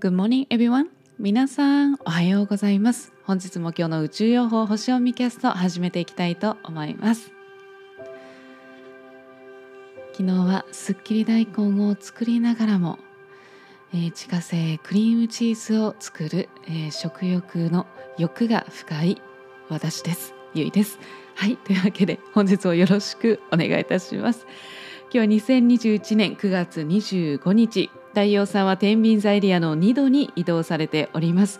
Good morning everyone. 皆さんおはようございます。本日も今日の宇宙予報星読みキャスト始めていきたいと思います。昨日はすっきり大根を作りながらも、えー、自家製クリームチーズを作る、えー、食欲の欲が深い私です。ゆいです。はい。というわけで本日をよろしくお願いいたします。今日は2021年9月25日太陽さんは天秤座エリアの2度に移動されております。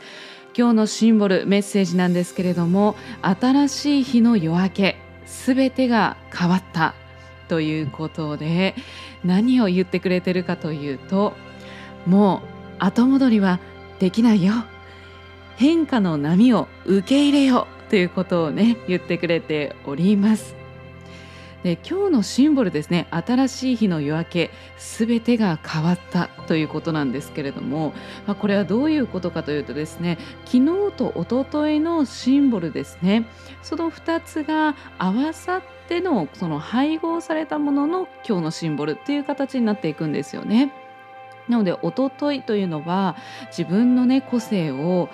今日のシンボルメッセージなんですけれども新しい日の夜明けすべてが変わったということで何を言ってくれてるかというともう後戻りはできないよ。変化の波を受け入れよということをね言ってくれております。で今日のシンボルですね新しい日の夜明けすべてが変わったということなんですけれども、まあ、これはどういうことかというとですね昨日と一昨日のシンボルですねその2つが合わさってのその配合されたものの今日のシンボルっていう形になっていくんですよね。なので一昨日というのは自分のね個性を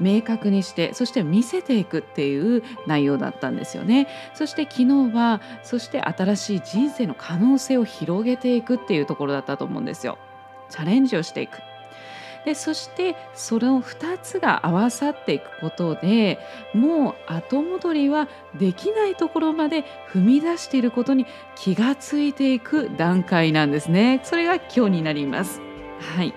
明確にしてそして見せていくっていう内容だったんですよね。そして昨日はそして新しい人生の可能性を広げていくっていうところだったと思うんですよ。チャレンジをしていく。でそしてその2つが合わさっていくことでもう後戻りはできないところまで踏み出していることに気がついていく段階なんですね。それが今日になります。はい。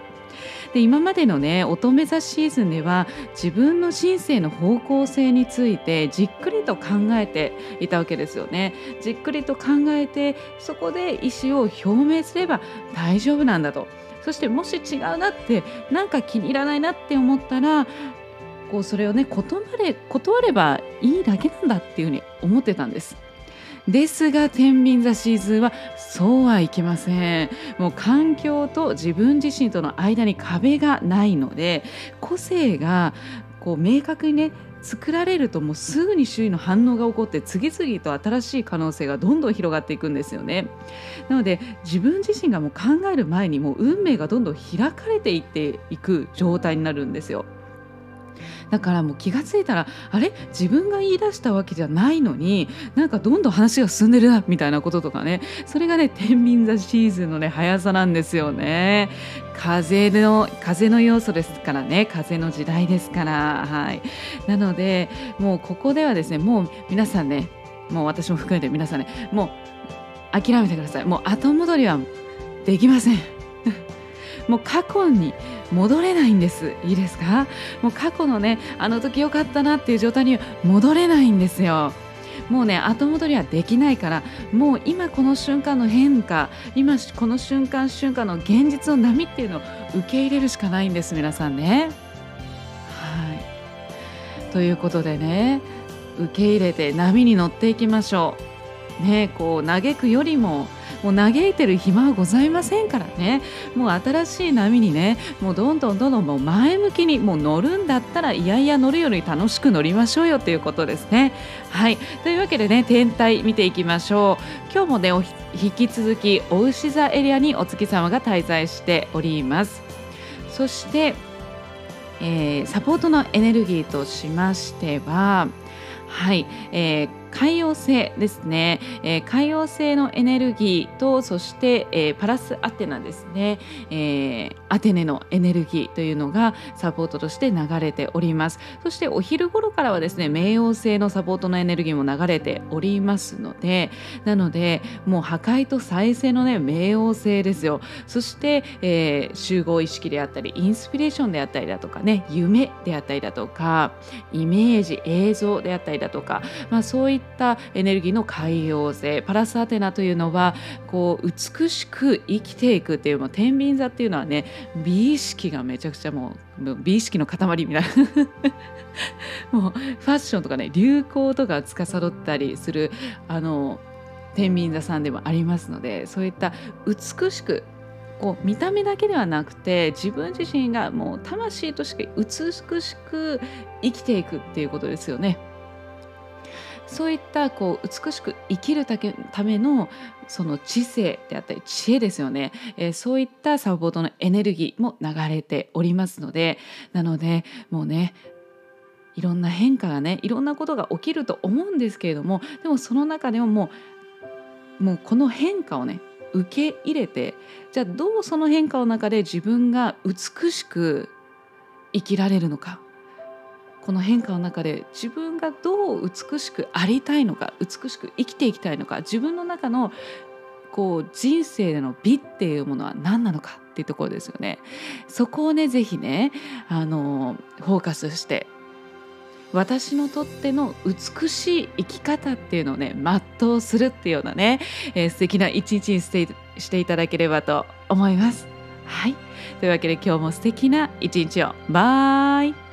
で今までのね乙女座シーズンでは自分の人生の方向性についてじっくりと考えていたわけですよねじっくりと考えてそこで意思を表明すれば大丈夫なんだとそしてもし違うなってなんか気に入らないなって思ったらこうそれをね断れ断ればいいだけなんだっていうふうに思ってたんです。ですが天秤座シーズンはそうはいきませんもう環境と自分自身との間に壁がないので個性がこう明確にね作られるともうすぐに周囲の反応が起こって次々と新しい可能性がどんどん広がっていくんですよね。なので自分自身がもう考える前にもう運命がどんどん開かれていっていく状態になるんですよ。だからもう気が付いたらあれ？自分が言い出したわけじゃないのになんかどんどん話が進んでるなみたいなこととかね。それがね天秤座シーズンのね速さなんですよね。風の風の要素ですからね。風の時代ですから。はい。なのでもうここではですねもう皆さんねもう私も含めて皆さんねもう諦めてください。もう後戻りはできません。もう過去に戻れないんですいいですか？もう過去のねあの時良かったなっていう状態に戻れないんですよもうね後戻りはできないからもう今この瞬間の変化今この瞬間瞬間の現実の波っていうのを受け入れるしかないんです皆さんね。はいということでね受け入れて波に乗っていきましょう。ねこう嘆くよりももう嘆いてる暇はございませんからね。もう新しい波にねもうどんどんどんどんもう前向きにもう乗るんだったらいやいや乗るより楽しく乗りましょうよということですね。はい。というわけでね天体見ていきましょう。今日もね引き続きお牛座エリアにお月様が滞在しております。そして、えー、サポートのエネルギーとしましてははい、えー海洋性ですね、えー、海洋性のエネルギーとそして、えー、パラスアテナですね、えー、アテネのエネルギーというのがサポートとして流れております。そしてお昼頃からはですね冥王星のサポートのエネルギーも流れておりますのでなのでもう破壊と再生のね冥王星ですよ。そして、えー、集合意識であったりインスピレーションであったりだとかね夢であったりだとかイメージ映像であったりだとか、まあ、そういったったエネルギーの海洋性パラスアテナというのはこう美しく生きていくっていうもう天秤座っていうのはね美意識がめちゃくちゃもう美意識の塊みたいな もうファッションとかね流行とか司ったりするあの天秤座さんでもありますのでそういった美しくこう見た目だけではなくて自分自身がもう魂として美しく生きていくっていうことですよね。そういったこう美しく生きるためのその知性であったり知恵ですよね、えー、そういったサポートのエネルギーも流れておりますので。なのでもうねいろんな変化がねいろんなことが起きると思うんですけれどもでもその中でももうもうこの変化をね受け入れてじゃあどうその変化の中で自分が美しく生きられるのか。この変化の中で自分がどう美しくありたいのか美しく生きていきたいのか自分の中のこう人生での美っていうものは何なのかっていうところですよね。そこをねぜひねあのフォーカスして私のとっての美しい生き方っていうのをね全うするっていうようなね、えー、素敵な一日にしてしていただければと思います。はいというわけで今日も素敵な一日をバイ